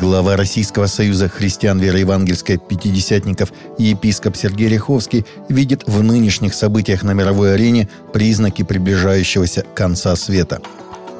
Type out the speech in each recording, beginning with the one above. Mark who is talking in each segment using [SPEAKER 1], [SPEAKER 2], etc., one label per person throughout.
[SPEAKER 1] Глава Российского союза христиан вероевангельской пятидесятников и епископ Сергей Ряховский видит в нынешних событиях на мировой арене признаки приближающегося конца света.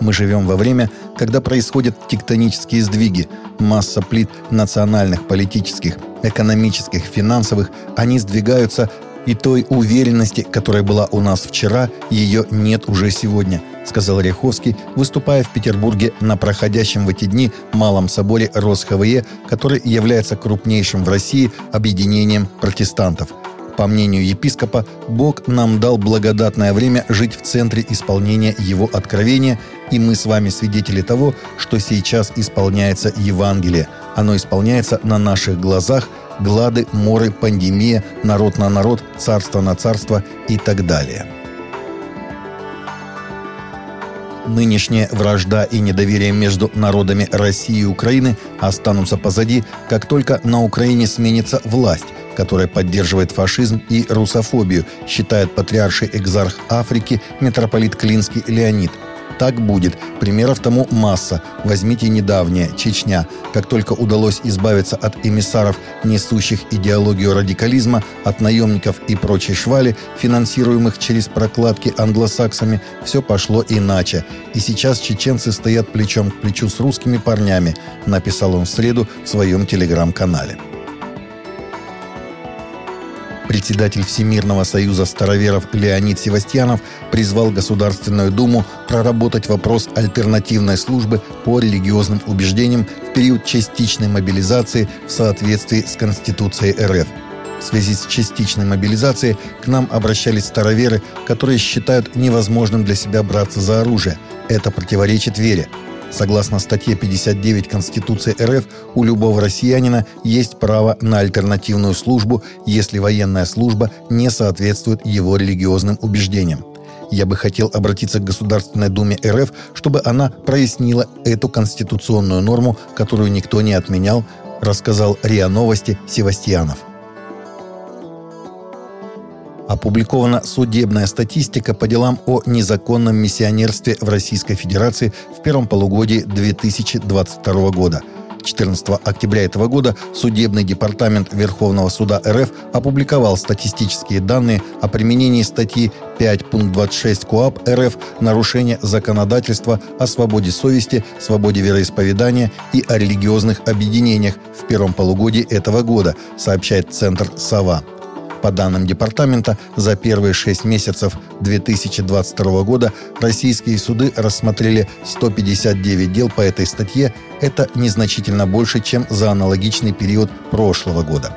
[SPEAKER 1] Мы живем во время, когда происходят тектонические сдвиги. Масса плит национальных, политических, экономических, финансовых, они сдвигаются и той уверенности, которая была у нас вчера, ее нет уже сегодня, сказал Ряховский, выступая в Петербурге на проходящем в эти дни Малом соборе РосХВЕ, который является крупнейшим в России объединением протестантов. По мнению епископа, Бог нам дал благодатное время жить в центре исполнения Его откровения, и мы с вами свидетели того, что сейчас исполняется Евангелие. Оно исполняется на наших глазах – глады, моры, пандемия, народ на народ, царство на царство и так далее. Нынешняя вражда и недоверие между народами России и Украины останутся позади, как только на Украине сменится власть, которая поддерживает фашизм и русофобию, считает патриарший экзарх Африки митрополит Клинский Леонид – так будет. Примеров тому масса. Возьмите недавнее, Чечня. Как только удалось избавиться от эмиссаров, несущих идеологию радикализма, от наемников и прочей швали, финансируемых через прокладки англосаксами, все пошло иначе. И сейчас чеченцы стоят плечом к плечу с русскими парнями, написал он в среду в своем телеграм-канале. Председатель Всемирного союза староверов Леонид Севастьянов призвал Государственную Думу проработать вопрос альтернативной службы по религиозным убеждениям в период частичной мобилизации в соответствии с Конституцией РФ. В связи с частичной мобилизацией к нам обращались староверы, которые считают невозможным для себя браться за оружие. Это противоречит вере. Согласно статье 59 Конституции РФ, у любого россиянина есть право на альтернативную службу, если военная служба не соответствует его религиозным убеждениям. Я бы хотел обратиться к Государственной Думе РФ, чтобы она прояснила эту конституционную норму, которую никто не отменял, рассказал РИА Новости Севастьянов. Опубликована судебная статистика по делам о незаконном миссионерстве в Российской Федерации в первом полугодии 2022 года. 14 октября этого года Судебный департамент Верховного суда РФ опубликовал статистические данные о применении статьи 5.26 КОАП РФ «Нарушение законодательства о свободе совести, свободе вероисповедания и о религиозных объединениях» в первом полугодии этого года, сообщает Центр «Сова». По данным департамента, за первые шесть месяцев 2022 года российские суды рассмотрели 159 дел по этой статье. Это незначительно больше, чем за аналогичный период прошлого года.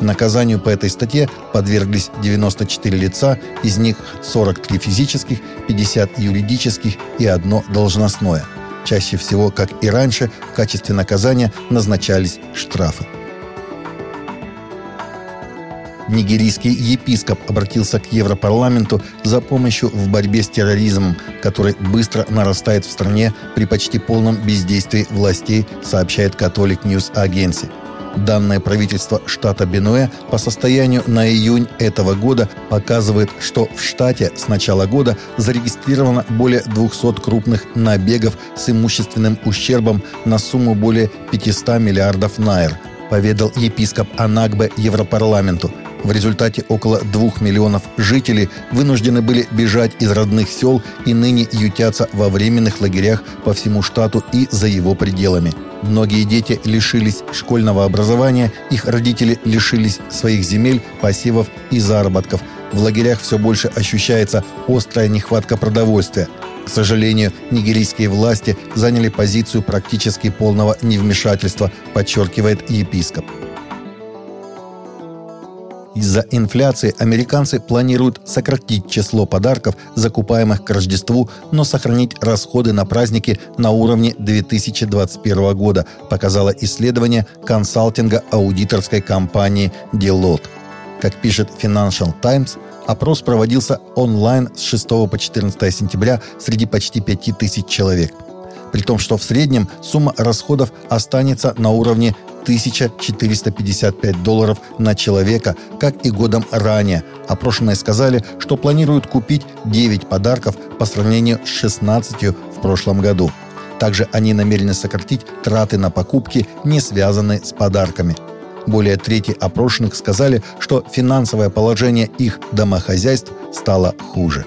[SPEAKER 1] Наказанию по этой статье подверглись 94 лица, из них 43 физических, 50 юридических и одно должностное. Чаще всего, как и раньше, в качестве наказания назначались штрафы. Нигерийский епископ обратился к Европарламенту за помощью в борьбе с терроризмом, который быстро нарастает в стране при почти полном бездействии властей, сообщает Catholic News Agency. Данные правительства штата Бенуэ по состоянию на июнь этого года показывают, что в штате с начала года зарегистрировано более 200 крупных набегов с имущественным ущербом на сумму более 500 миллиардов найр, поведал епископ Анагбе Европарламенту. В результате около двух миллионов жителей вынуждены были бежать из родных сел и ныне ютятся во временных лагерях по всему штату и за его пределами. Многие дети лишились школьного образования, их родители лишились своих земель, посевов и заработков. В лагерях все больше ощущается острая нехватка продовольствия. К сожалению, нигерийские власти заняли позицию практически полного невмешательства, подчеркивает епископ. Из-за инфляции американцы планируют сократить число подарков, закупаемых к Рождеству, но сохранить расходы на праздники на уровне 2021 года, показало исследование консалтинга аудиторской компании Deloitte. Как пишет Financial Times, опрос проводился онлайн с 6 по 14 сентября среди почти 5000 человек. При том, что в среднем сумма расходов останется на уровне 1455 долларов на человека, как и годом ранее. Опрошенные сказали, что планируют купить 9 подарков по сравнению с 16 в прошлом году. Также они намерены сократить траты на покупки, не связанные с подарками. Более трети опрошенных сказали, что финансовое положение их домохозяйств стало хуже.